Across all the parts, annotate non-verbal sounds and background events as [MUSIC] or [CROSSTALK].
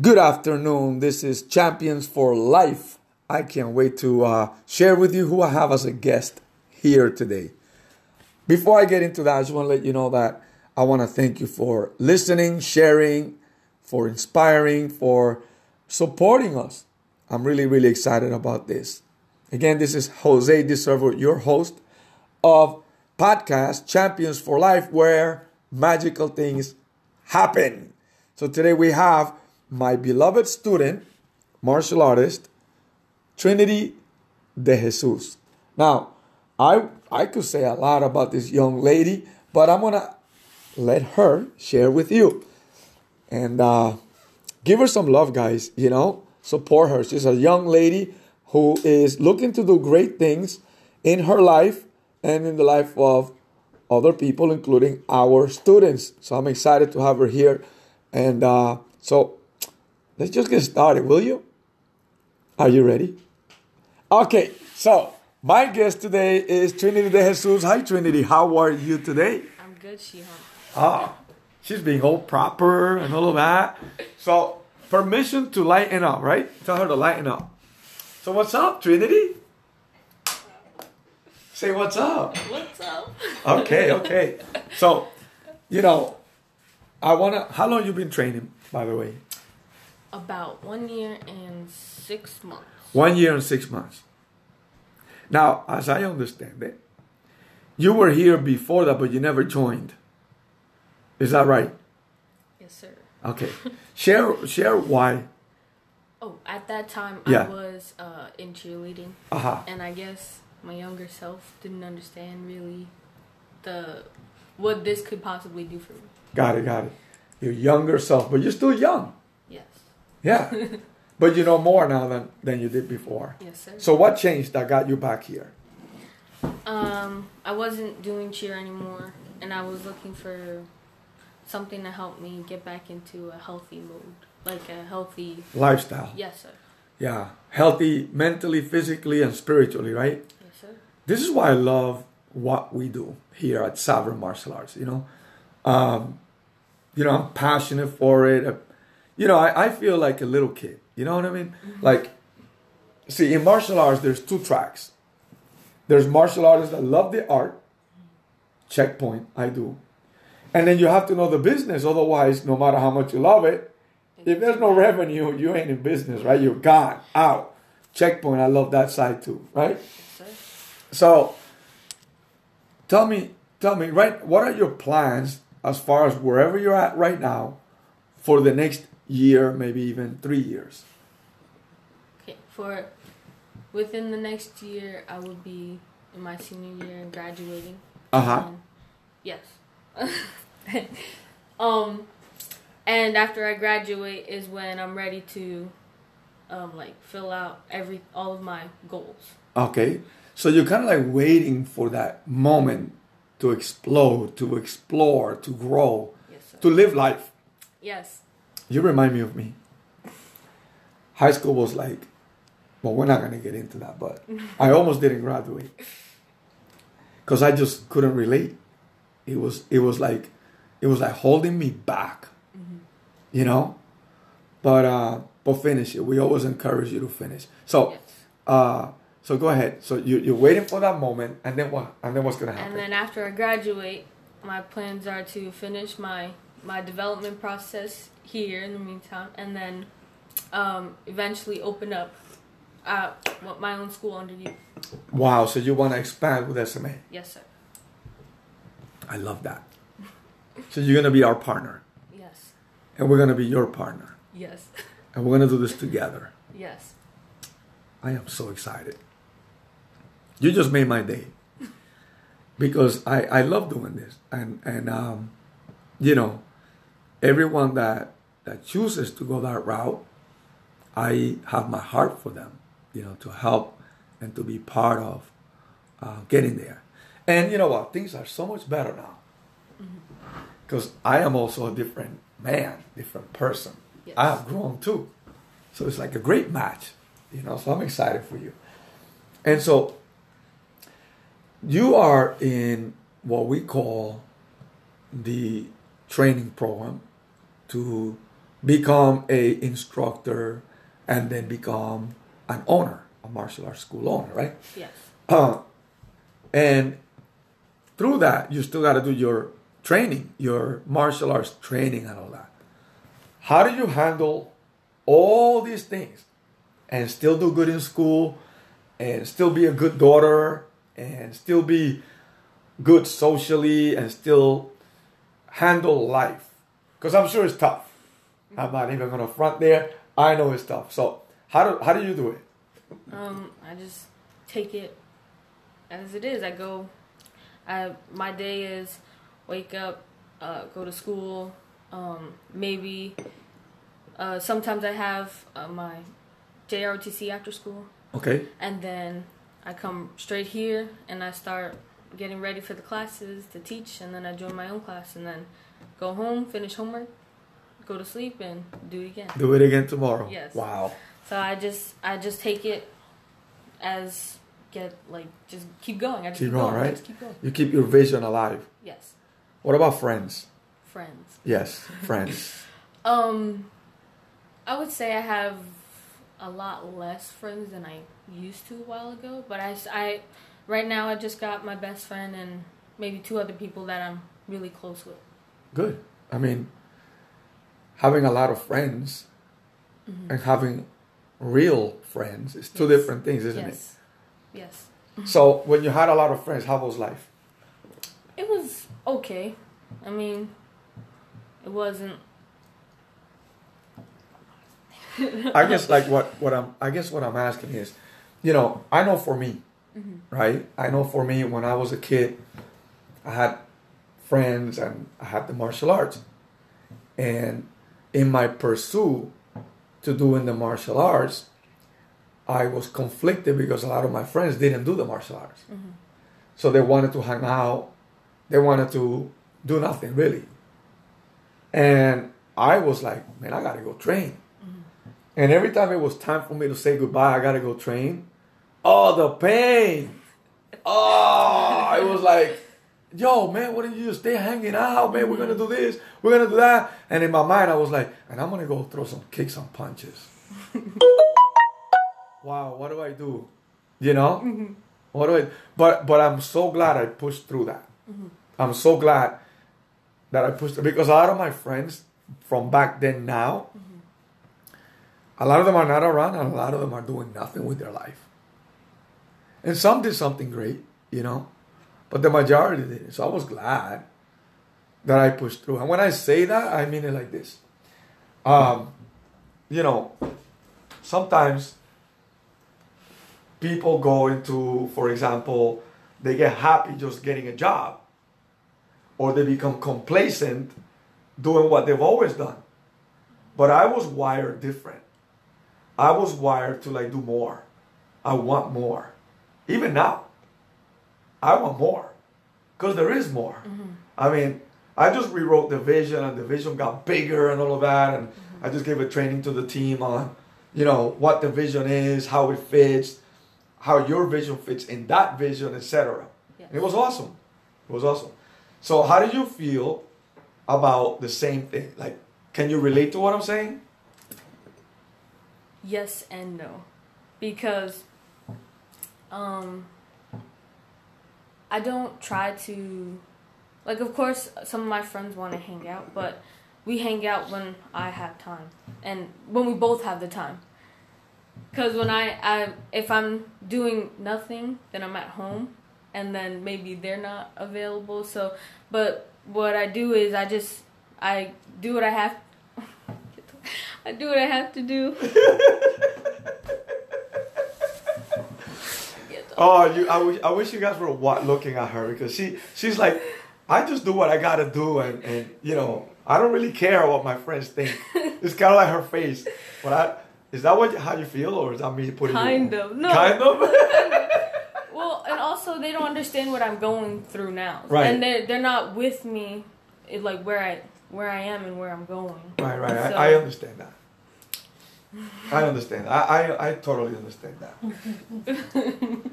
Good afternoon. This is Champions for Life. I can't wait to uh, share with you who I have as a guest here today. Before I get into that, I just want to let you know that I want to thank you for listening, sharing, for inspiring, for supporting us. I'm really, really excited about this. Again, this is Jose DeServo, your host of podcast Champions for Life, where magical things happen. So today we have my beloved student, martial artist, Trinity de Jesus. Now, I I could say a lot about this young lady, but I'm gonna let her share with you and uh, give her some love, guys. You know, support her. She's a young lady who is looking to do great things in her life and in the life of other people, including our students. So I'm excited to have her here. And uh, so let's just get started, will you? Are you ready? Okay, so my guest today is Trinity de Jesus. Hi, Trinity. How are you today? I'm good, Shihan. Ah, she's being all proper and all of that. So, permission to lighten up, right? Tell her to lighten up. So, what's up, Trinity? Say what's up. What's up? Okay, okay. So, you know, I wanna. How long you been training, by the way? About one year and six months. One year and six months. Now, as I understand it, you were here before that, but you never joined. Is that right? Yes, sir. Okay. share share why. Oh, at that time Yeah. I was uh, in cheerleading, Uh huh. and I guess my younger self didn't understand really the what this could possibly do for me. Got it, got it. Your younger self, but you're still young. Yeah. [LAUGHS] but you know more now than, than you did before. Yes, sir. So what changed that got you back here? Um, I wasn't doing cheer anymore, and I was looking for something to help me get back into a healthy mood, like a healthy. Lifestyle. Yes, sir. Yeah. Healthy mentally, physically, and spiritually, right? Yes, sir. This is why I love what we do here at Sovereign Martial Arts, you know. Um, you know, I'm passionate for it. You know, I, I feel like a little kid. You know what I mean? Like, see, in martial arts, there's two tracks. There's martial artists that love the art. Checkpoint, I do. And then you have to know the business. Otherwise, no matter how much you love it, if there's no revenue, you ain't in business, right? You're gone, out. Checkpoint, I love that side too, right? So, tell me, tell me, right? What are your plans as far as wherever you're at right now for the next year, maybe even three years? Okay, for within the next year, I will be in my senior year and graduating. Uh huh. Um, yes. [LAUGHS] um, and after I graduate is when I'm ready to, um, like fill out every all of my goals. Okay. So you're kind of like waiting for that moment to explode, to explore, to grow, Yes, to live life. Yes. You remind me of me. High school was like, well, we're not going to get into that, but [LAUGHS] I almost didn't graduate because I just couldn't relate. It was, it was like, it was like holding me back, you know. But, uh, but finish it. We always encourage you to finish. So, Yes. uh, so go ahead. So you, you're waiting for that moment, and then what? And then what's going to happen? And then after I graduate, my plans are to finish my my development process here in the meantime, and then um, eventually open up uh, my own school under you. wow. So you want to expand with SMA? Yes, sir. I love that. [LAUGHS] So you're going to be our partner. Yes. and we're going to be your partner Yes. [LAUGHS] and we're going to do this together yes. i am so excited you just made my day because i i love doing this and and um you know everyone that that chooses to go that route i have my heart for them you know to help and to be part of uh, getting there. And you know what? Things are so much better now. Because i am also a different man different person. Yes. i have grown too. So it's like a great match you know so i'm excited for you. And so you are in what we call the training program to become a instructor, and then become an owner, a martial arts school owner, right? Yes. Uh, and through that, you still got to do your training, your martial arts training, and all that. How do you handle all these things and still do good in school and still be a good daughter and still be good socially and still handle life? Because I'm sure it's tough. I'm not even to front there. I know it's tough. So, how do, how do you do it? Um, I just take it as it is. I go. I my day is wake up, uh, go to school. Um, maybe uh, sometimes I have uh, my JROTC after school, Okay. and then I come straight here and I start getting ready for the classes to teach, and then I join my own class, and then go home, finish homework, go to sleep, and do it again. Do it again tomorrow. Yes. Wow. So I just I just take it as get like just keep going. I just Keep keep, going, right? just keep going. You keep your vision alive. Yes. What about friends? Friends. Yes, [LAUGHS] friends. Um I would say I have a lot less friends than I used to a while ago, but I, I right now I just got my best friend and maybe two other people that I'm really close with. Good. I mean, having a lot of friends and having real friends is two Mm-hmm. Yes. different things, isn't it? yes. Yes. So when you had a lot of friends, how was life? It was okay. I mean, it wasn't I guess like what what I'm I guess what I'm asking is, you know, I know for me, right? I know for me when I was a kid, I had friends and I had the martial arts, and in my pursuit to doing the martial arts, I was conflicted because a lot of my friends didn't do the martial arts, mm-hmm. so they wanted to hang out, they wanted to do nothing really, and I was like, man, I gotta go train. Mm-hmm. And every time it was time for me to say goodbye, I gotta go train. Oh, the pain. Oh, it was like, yo, man, why don't you just stay hanging out, man? We're gonna do this, we're gonna do that. And in my mind, I was like, and I'm gonna go throw some kicks and punches. [LAUGHS] wow, what do I do? You know? Mm-hmm. What do I but but I'm so glad I pushed through that. Mm-hmm. I'm so glad that I pushed because a lot of my friends from back then now, mm-hmm. a lot of them are not around and a lot of them are doing nothing with their life. And some did something great, you know, but the majority didn't. So I was glad that I pushed through. And when I say that, I mean it like this. Um, you know, sometimes people go into, for example, they get happy just getting a job, or they become complacent doing what they've always done. But I was wired different. I was wired to like do more. I want more. Even now, I want more. Because there is more. I mean, I just rewrote the vision and the vision got bigger and all of that. And I just gave a training to the team on, you know, what the vision is, how it fits, how your vision fits in that vision, etc. Yes. It was awesome. It was awesome. So how did you feel about the same thing? Like, can you relate to what I'm saying? yes and no because um I don't try to like of course some of my friends want to hang out but we hang out when I have time and when we both have the time. Cuz when I I if I'm doing nothing then I'm at home and then maybe they're not available so but what I do is I just I do what I have [LAUGHS] I do what I have to do [LAUGHS] Oh, you! I wish, I wish you guys were looking at her because she she's like, I just do what I gotta do, and and you know I don't really care what my friends think. [LAUGHS] It's kind of like her face. But I is that what how you feel, or is that me putting you- Kind of. No. kind of? [LAUGHS] Well, and also they don't understand what I'm going through now, Right. And they're they're not with me, it, like where I where I am and where I'm going. right, right. I, I understand that. I understand. I, I I totally understand that.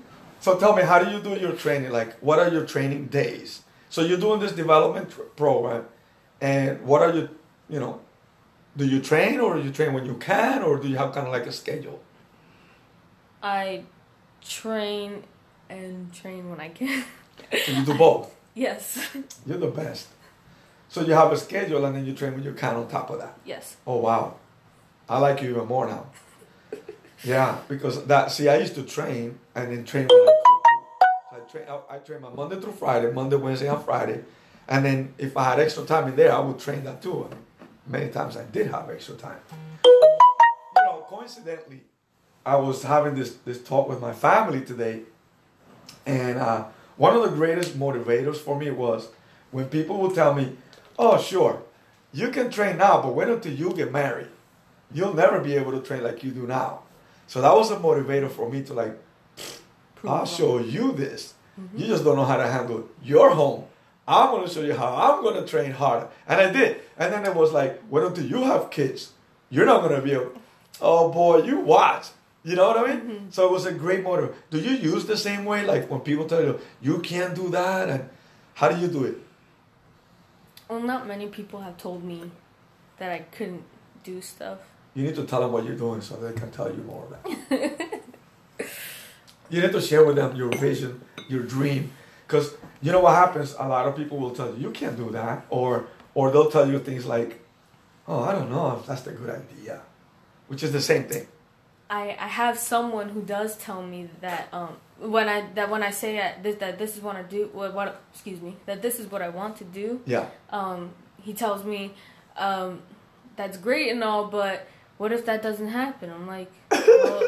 [LAUGHS] so tell me, how do you do your training? Like, what are your training days? So you're doing this development program, and what are you, you know, Do you train or do you train when you can or do you have kind of like a schedule? I train and train when I can. So you do both. [LAUGHS] yes. You're the best. So you have a schedule and then you train when you can on top of that. Yes. Oh wow, I like you even more now. [LAUGHS] Yeah, because that see, I used to train and then train when I could. So I train. I, I train my Monday through Friday, Monday, Wednesday, and Friday, and then if I had extra time in there, I would train that too. And many times I did have extra time. You know, coincidentally, I was having this this talk with my family today, and uh, one of the greatest motivators for me was when people would tell me, "Oh, sure, you can train now, but wait until you get married. You'll never be able to train like you do now." So that was a motivator for me to like, I'll show you this. You just don't know how to handle your home. I'm gonna show you how I'm gonna train harder. And I did. And then it was like, wait until you have kids. You're not gonna be able oh boy, you watch. You know what I mean? Mm-hmm. So it was a great motive. Do you use the same way? Like when people tell you you can't do that and how do you do it? Well, not many people have told me that I couldn't do stuff. You need to tell them what you're doing so they can tell you more [LAUGHS] you need to share with them your vision, your dream. Because you know what happens? A lot of people will tell you, you can't do that. Or, or they'll tell you things like, oh, I don't know if that's a good idea. Which is the same thing. I, I have someone who does tell me that um when I that when I say that this, that this is what I do what, what excuse me that this is what I want to do Yeah. um he tells me um that's great and all but what if that doesn't happen I'm like [LAUGHS] well,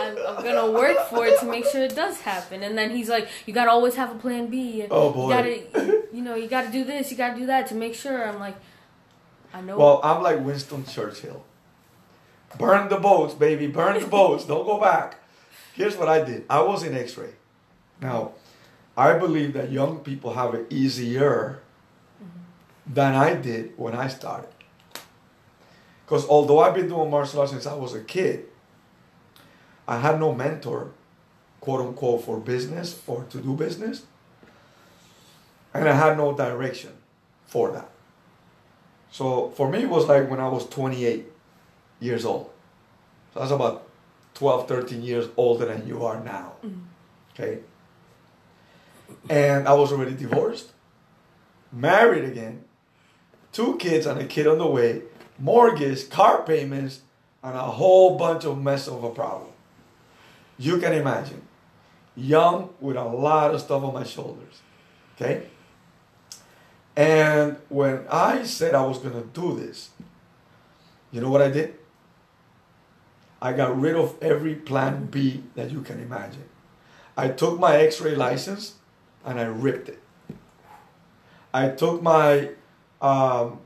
I'm, I'm gonna work for it to make sure it does happen and then he's like you gotta always have a plan B Oh, boy. you gotta you know you gotta do this you gotta do that to make sure I'm like I know Well, I'm like Winston Churchill. Burn the boats, baby. Burn the boats. Don't go back. Here's what I did. I was in X-ray. Now, I believe that young people have it easier than I did when I started. Because although I've been doing martial arts since I was a kid, I had no mentor, quote unquote, for business or to do business. And I had no direction for that. So for me, it was like when I was 28 years old. So that's about 12, 13 years older than you are now. Mm-hmm. Okay. And I was already divorced, married again, two kids and a kid on the way, mortgage, car payments, and a whole bunch of mess of a problem. You can imagine. Young with a lot of stuff on my shoulders. Okay? And when I said I was going to do this, you know what I did? I got rid of every plan B that you can imagine. I took my x ray license and I ripped it. I took my um,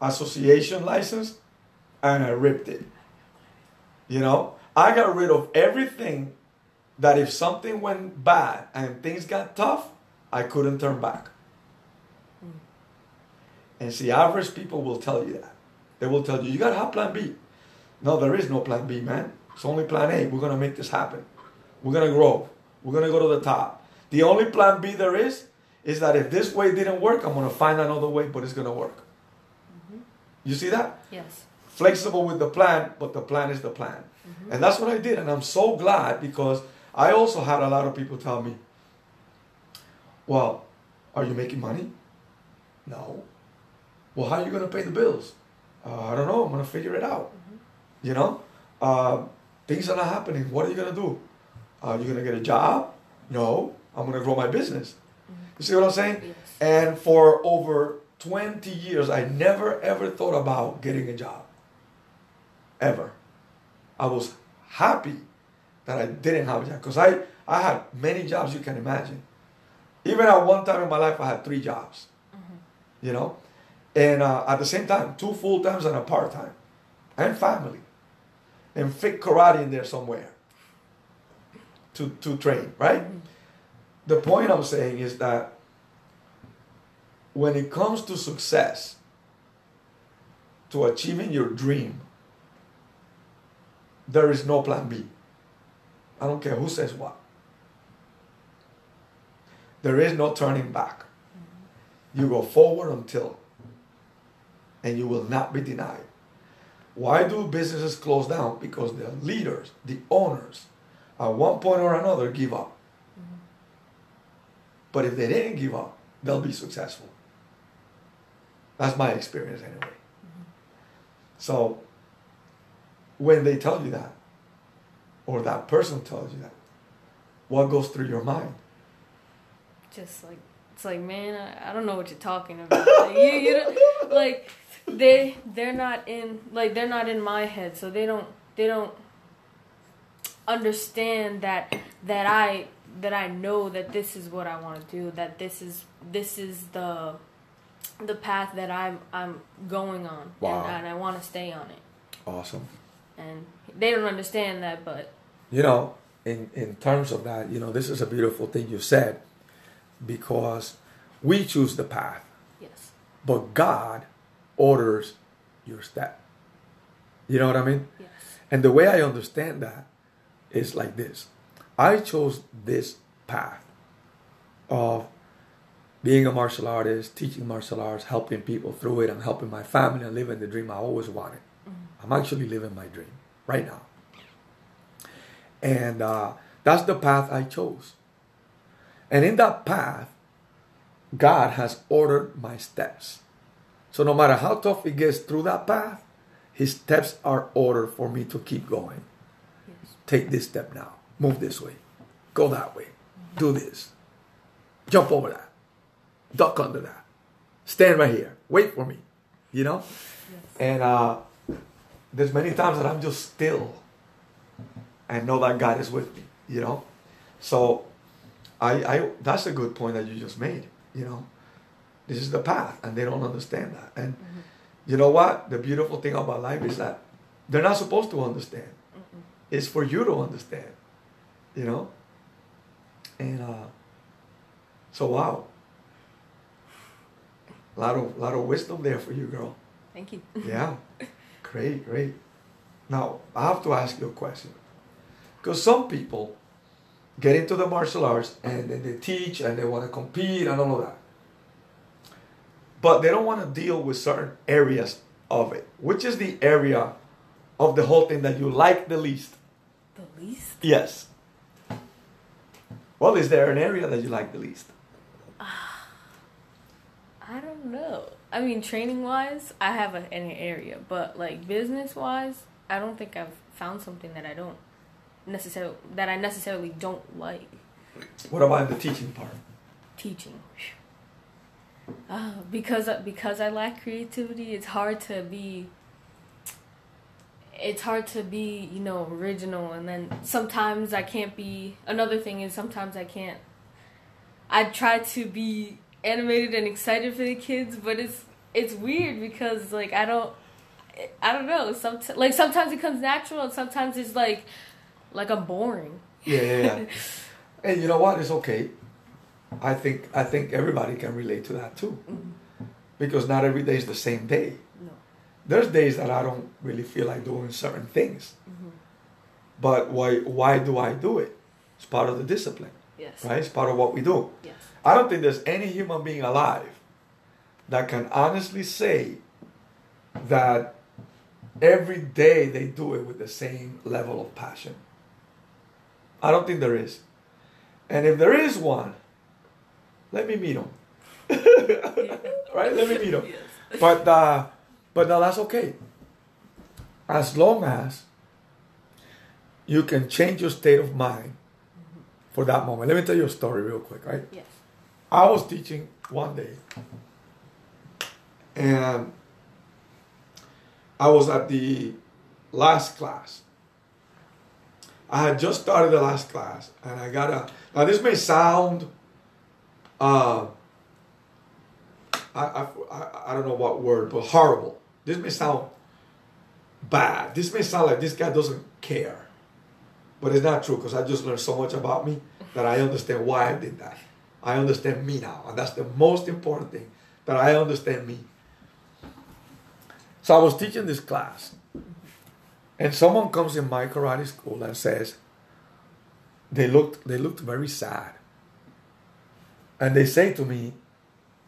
association license and I ripped it. You know, I got rid of everything that if something went bad and things got tough, I couldn't turn back. Hmm. And see, average people will tell you that. They will tell you, you gotta have plan B. No, there is no plan B, man. It's only plan A. We're gonna make this happen. We're gonna grow. We're gonna go to the top. The only plan B there is is that if this way didn't work, I'm gonna find another way, but it's gonna work. Mm-hmm. You see that? yes Flexible with the plan, but the plan is the plan. And that's what I did. And I'm so glad because I also had a lot of people tell me, Well, are you making money? No. Well, how are you going to pay the bills? Uh, I don't know. I'm going to figure it out. You know? Uh, things are not happening. What are you going to do? Are you going to get a job? No. I'm going to grow my business. You see what I'm saying? yes And for over 20 years, I never ever thought about getting a job. Ever. I was happy that I didn't have a job because I, I had many jobs you can imagine. Even at one time in my life, I had three jobs. You know? And uh, at the same time, two full times and a part time. And family. And fit karate in there somewhere to, to train, right? The point I'm saying is that when it comes to success, to achieving your dream, there is no plan B. I don't care who says what. There is no turning back. You go forward until, and you will not be denied. Why do businesses close down? Because the leaders, the owners, at one point or another give up. Mm-hmm. But if they didn't give up, they'll be successful. That's my experience anyway. Mm-hmm. So when they tell you that, or that person tells you that, what goes through your mind? Just like it's like, man, I, I don't know what you're talking about. Like, you, you like they they're not in like they're not in my head, so they don't they don't understand that that I that I know that this is what I want to do. That this is this is the the path that I'm I'm going on, wow. and, and I want to stay on it. Awesome. And they don't understand that, but you know, in in terms of that, you know, this is a beautiful thing you said, because we choose the path. Yes. But God orders your step. You know what I mean? Yes. And the way I understand that is like this. I chose this path of being a martial artist, teaching martial arts, helping people through it, and helping my family and living the dream I always wanted. Mm-hmm. I'm actually living my dream right now. And uh, that's the path I chose. And in that path, God has ordered my steps. So no matter how tough it gets through that path, his steps are ordered for me to keep going. Yes. Take this step now. Move this way. Go that way. Mm-hmm. Do this. Jump over that. Duck under that. Stand right here. Wait for me. You know? Yes. And uh, there's many times that I'm just still and know that God is with me, you know? So I, I that's a good point that you just made, you know? This is the path, and they don't understand that. And mm-hmm. you know what? The beautiful thing about life is that they're not supposed to understand. Mm-mm. It's for you to understand, you know? And uh, so, wow. A lot of, lot of wisdom there for you, girl. Thank you. yeah. [LAUGHS] Great, great. Now, I have to ask you a question. Because some people get into the martial arts and then they teach and they want to compete and all of that. But they don't want to deal with certain areas of it. Which is the area of the whole thing that you like the least? The least? Yes. Well, is there an area that you like the least? Uh, I don't know. I mean, training wise, I have a, an area, but like business wise, I don't think I've found something that I don't necessarily that I necessarily don't like. What about the teaching part? Teaching. Uh, because because I lack creativity, it's hard to be. It's hard to be, you know, original, and then sometimes I can't be. Another thing is sometimes I can't. I try to be animated and excited for the kids, but it's it's weird because like I don't. I don't know. Some like sometimes it comes natural, and sometimes it's like, like I'm boring. Yeah, yeah, yeah. [LAUGHS] and you know what? It's okay. I think I think everybody can relate to that too, mm-hmm. because not every day is the same day. No. There's days that I don't really feel like doing certain things, mm-hmm. but why why do I do it? It's part of the discipline. Yes. Right. It's part of what we do. Yes. I don't think there's any human being alive that can honestly say that every day they do it with the same level of passion. I don't think there is. And if there is one, let me meet him. [LAUGHS] right? Let me meet him. Yes. But uh, but now that's okay. As long as you can change your state of mind for that moment. Let me tell you a story real quick, right? Yes. I was teaching one day, and I was at the last class. I had just started the last class, and I got a. Now this may sound uh, I, I, I don't know what word, but horrible. This may sound bad. This may sound like this guy doesn't care. But it's not true because I just learned so much about me that I understand why I did that. I understand me now. And that's the most important thing that I understand me. So I was teaching this class. And someone comes in my karate school and says, they looked they looked very sad and they say to me,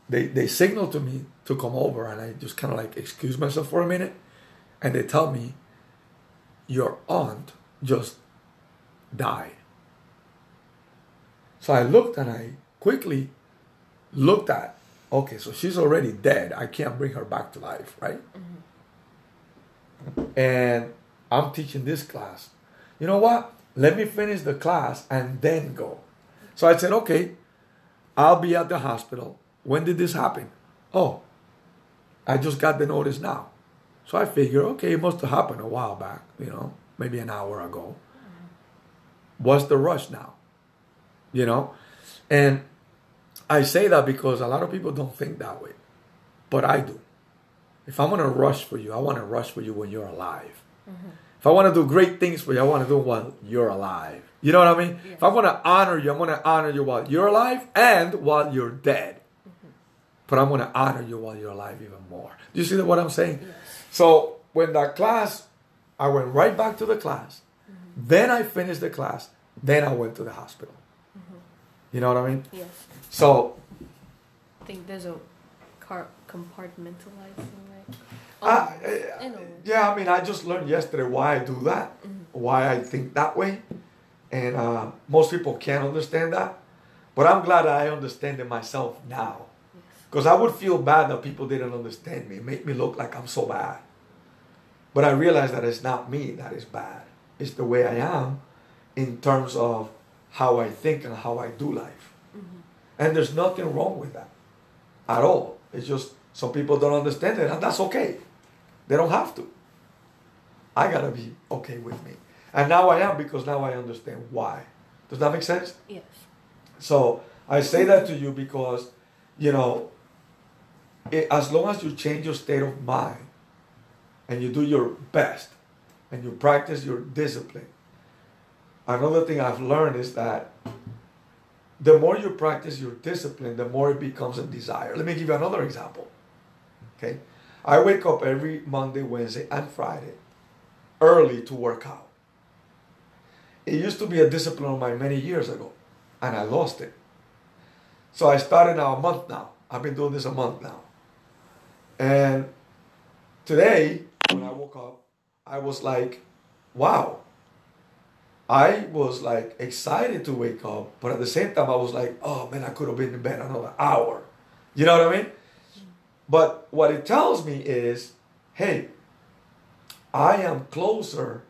they, they signal to me to come over, and I just kind of like excuse myself for a minute. and they tell me your aunt just died. So I looked and I quickly looked at, okay, so she's already dead. I can't bring her back to life, right? Mm-hmm. And I'm teaching this class. You know what? Let me finish the class and then go. So I said, okay, I'll be at the hospital. When did this happen? Oh, I just got the notice now. So I figure, okay, it must have happened a while back, you know, maybe an hour ago. What's the rush now? You know? And I say that because a lot of people don't think that way, but I do. If I want to rush for you, I want to rush for you when you're alive. Mm-hmm. If I want to do great things for you, I want to do while you're alive. You know what I mean? Yes. If I want to honor you, I want to honor you while you're alive and while you're dead. Mm-hmm. But I'm to honor you while you're alive even more. Do you see what I'm saying? Yes. So when that class, I went right back to the class. Mm-hmm. Then I finished the class. Then I went to the hospital. You know what I mean? Yes. So. I think there's a car compartmentalizing, right? Uh, yeah, I mean, I just learned yesterday why I do that, mm-hmm. why I think that way, and uh, most people can't understand that. But I'm glad I understand it myself now, because I would feel bad that people didn't understand me, make me look like I'm so bad. But I realize that it's not me that is bad; it's the way I am, in terms of how I think and how I do life. Mm-hmm. And there's nothing wrong with that at all. It's just some people don't understand it, and that's okay. They don't have to. I gotta be okay with me. And now I am because now I understand why. Does that make sense? Yes. So I say that to you because, you know, it, as long as you change your state of mind and you do your best and you practice your discipline, another thing I've learned is that the more you practice your discipline, the more it becomes a desire. Let me give you another example. Okay? I wake up every Monday, Wednesday, and Friday early to work out. It used to be a discipline of mine many years ago, and I lost it. So I started now a month now. I've been doing this a month now. And today, when I woke up, I was like, wow. I was like excited to wake up, but at the same time, I was like, oh man, I could have been in bed another hour. You know what I mean? But what it tells me is, hey, I am closer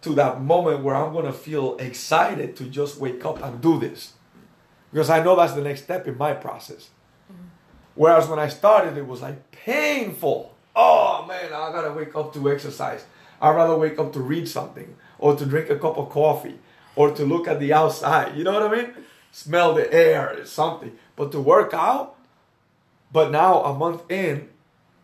to that moment where I'm going to feel excited to just wake up and do this. Because I know that's the next step in my process. Mm-hmm. Whereas when I started, it was like painful. Oh man, I gotta wake up to exercise. I'd rather wake up to read something or to drink a cup of coffee or to look at the outside. You know what I mean? Smell the air, or something. But to work out, but now, a month in,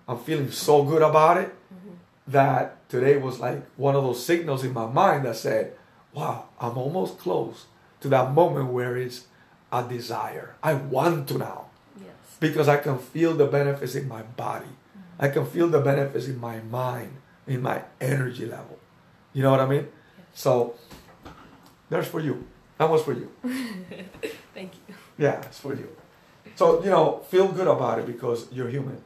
I'm feeling so good about it mm-hmm. that today was like one of those signals in my mind that said, wow, I'm almost close to that moment where it's a desire. I want to now. Yes. Because I can feel the benefits in my body. Mm-hmm. I can feel the benefits in my mind, in my energy level. You know what I mean? So, there's for you. That was for you. [LAUGHS] Thank you. Yeah, it's for you. So, you know, feel good about it because you're human.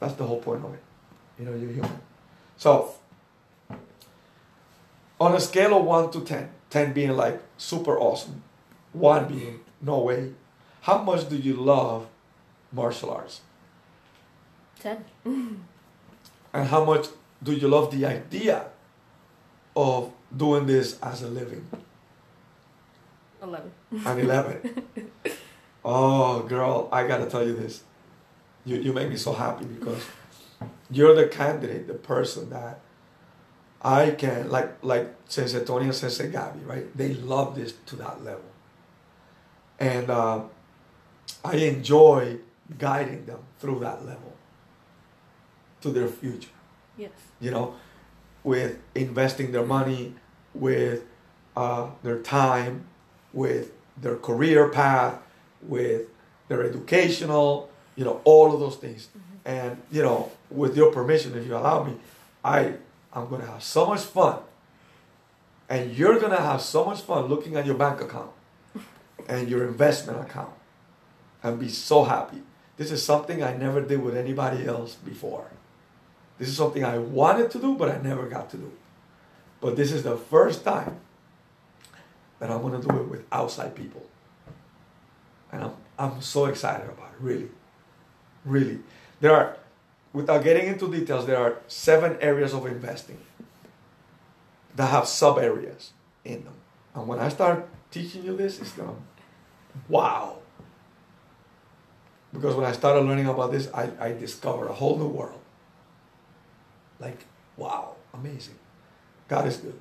That's the whole point of it. You know, you're human. So, on a scale of 1 to 10, 10 being like super awesome, 1 being no way, how much do you love martial arts? 10. and how much do you love the idea of doing this as a living? 11. And 11. [LAUGHS] Oh, girl, I gotta tell you this. You, you make me so happy because you're the candidate, the person that I can, like, like Sensei Tony and Sensei Gabby, right? They love this to that level. And uh, I enjoy guiding them through that level to their future. Yes. You know, with investing their money, with uh, their time, with their career path, with their educational, you know, all of those things. Mm-hmm. And, you know, with your permission, if you allow me, I, I'm going to have so much fun. And you're going to have so much fun looking at your bank account [LAUGHS] and your investment account and be so happy. This is something I never did with anybody else before. This is something I wanted to do, but I never got to do. But this is the first time that I'm gonna do it with outside people. And I'm, I'm so excited about it, really. Really. There are, without getting into details, there are seven areas of investing that have sub areas in them. And when I start teaching you this, it's gonna, wow. Because when I started learning about this, I, I discovered a whole new world. Like, wow, amazing. God is good.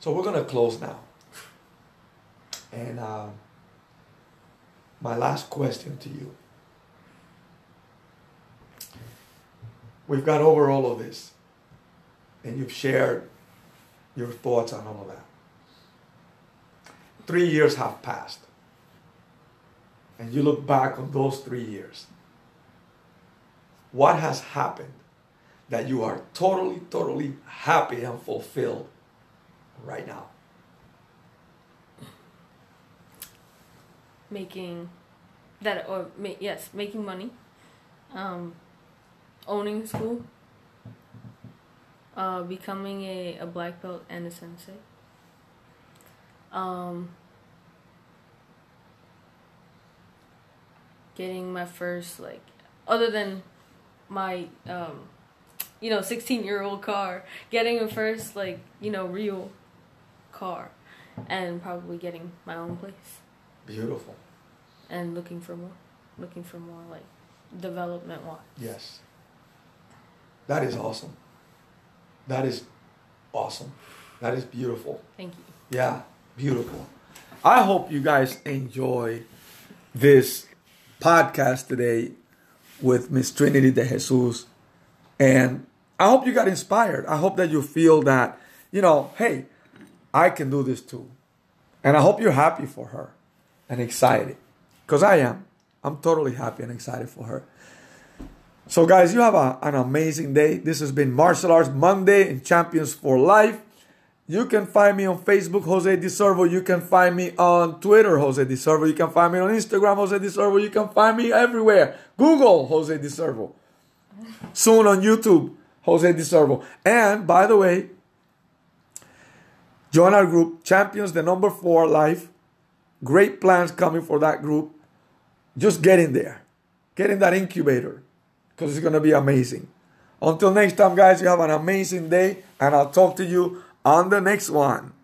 So we're going to close now. And uh, my last question to you. We've got over all of this, and you've shared your thoughts on all of that. Three years have passed, and you look back on those three years. What has happened that you are totally, totally happy and fulfilled right now? Making that, or ma- yes, making money, um, owning school, uh, becoming a, a black belt and a sensei. Um, getting my first like, other than my um, you know, 16 year old car, getting a first, like, you know, real car, and probably getting my own place. Beautiful. And looking for more, looking for more, like, development wise. Yes. That is awesome. That is awesome. That is beautiful. Thank you. Yeah, beautiful. I hope you guys enjoy this podcast today with Miss Trinity de Jesus. And I hope you got inspired. I hope that you feel that, you know, hey, I can do this too. And I hope you're happy for her and excited. Because I am. I'm totally happy and excited for her. So, guys, you have a, an amazing day. This has been Martial Arts Monday in Champions for Life. You can find me on Facebook, Jose DiServo. You can find me on Twitter, Jose DiServo. You can find me on Instagram, Jose DiServo. You can find me everywhere. Google, Jose DiServo. Soon on YouTube, Jose DiServo. And by the way, join our group, Champions, the number four life. Great plans coming for that group. Just get in there. Get in that incubator because it's going to be amazing. Until next time, guys, you have an amazing day, and I'll talk to you on the next one.